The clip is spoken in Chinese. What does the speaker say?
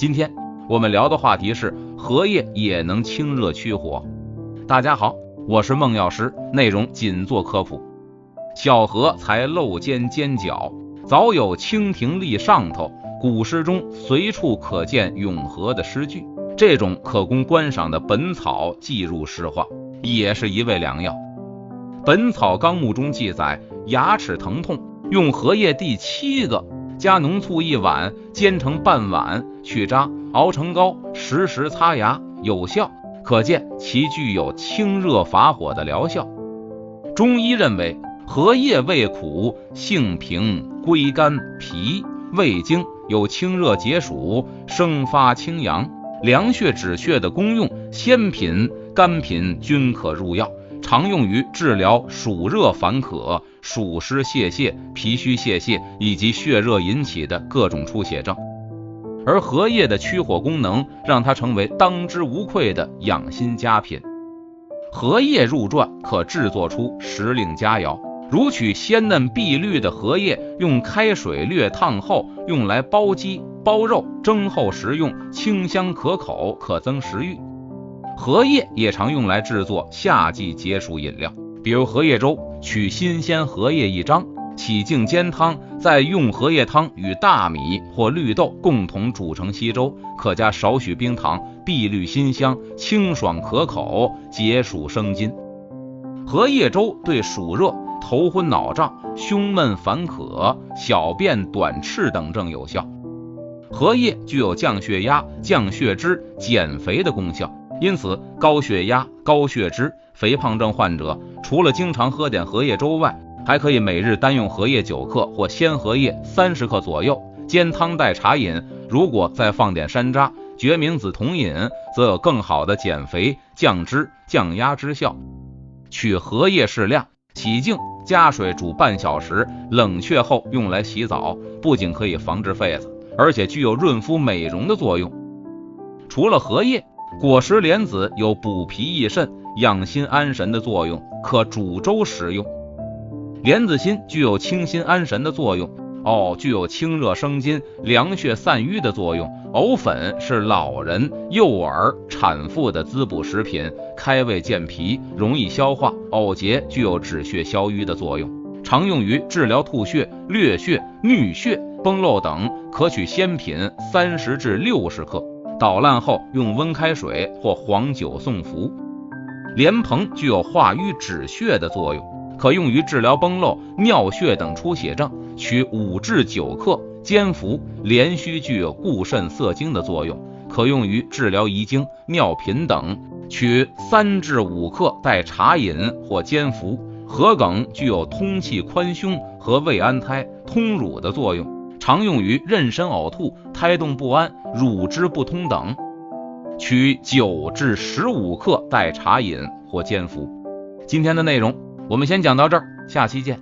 今天我们聊的话题是荷叶也能清热驱火。大家好，我是孟药师，内容仅做科普。小荷才露尖尖角，早有蜻蜓立上头。古诗中随处可见咏荷的诗句，这种可供观赏的本草记入诗画，也是一味良药。《本草纲目》中记载，牙齿疼痛用荷叶第七个，加浓醋一碗，煎成半碗，去渣，熬成膏，时时擦牙，有效。可见其具有清热伐火的疗效。中医认为，荷叶味苦，性平，归肝脾胃经。有清热解暑、生发清阳、凉血止血的功用，鲜品、干品均可入药，常用于治疗暑热烦渴、暑湿泄泻、脾虚泄泻以及血热引起的各种出血症。而荷叶的驱火功能，让它成为当之无愧的养心佳品。荷叶入馔，可制作出时令佳肴。如取鲜嫩碧绿的荷叶，用开水略烫后，用来煲鸡、煲肉，蒸后食用，清香可口，可增食欲。荷叶也常用来制作夏季解暑饮料，比如荷叶粥。取新鲜荷叶一张，起净煎汤，再用荷叶汤与大米或绿豆共同煮成稀粥，可加少许冰糖，碧绿馨香，清爽可口，解暑生津。荷叶粥对暑热。头昏脑胀、胸闷烦渴、小便短赤等症有效。荷叶具有降血压、降血脂、减肥的功效，因此高血压、高血脂、肥胖症患者除了经常喝点荷叶粥外，还可以每日单用荷叶九克或鲜荷叶三十克左右煎汤代茶饮。如果再放点山楂、决明子同饮，则有更好的减肥、降脂、降压之效。取荷叶适量，洗净。加水煮半小时，冷却后用来洗澡，不仅可以防治痱子，而且具有润肤美容的作用。除了荷叶，果实莲子有补脾益肾、养心安神的作用，可煮粥食用。莲子心具有清心安神的作用。哦，具有清热生津、凉血散瘀的作用。藕粉是老人、幼儿、产妇的滋补食品，开胃健脾，容易消化。藕节具有止血消瘀的作用，常用于治疗吐血、掠血、衄血、崩漏等。可取鲜品三十至六十克，捣烂后用温开水或黄酒送服。莲蓬具有化瘀止血的作用。可用于治疗崩漏、尿血等出血症，取五至九克煎服。连须具有固肾涩精的作用，可用于治疗遗精、尿频等，取三至五克代茶饮或煎服。荷梗具有通气宽胸和胃安胎、通乳的作用，常用于妊娠呕吐、胎动不安、乳汁不通等，取九至十五克代茶饮或煎服。今天的内容。我们先讲到这儿，下期见。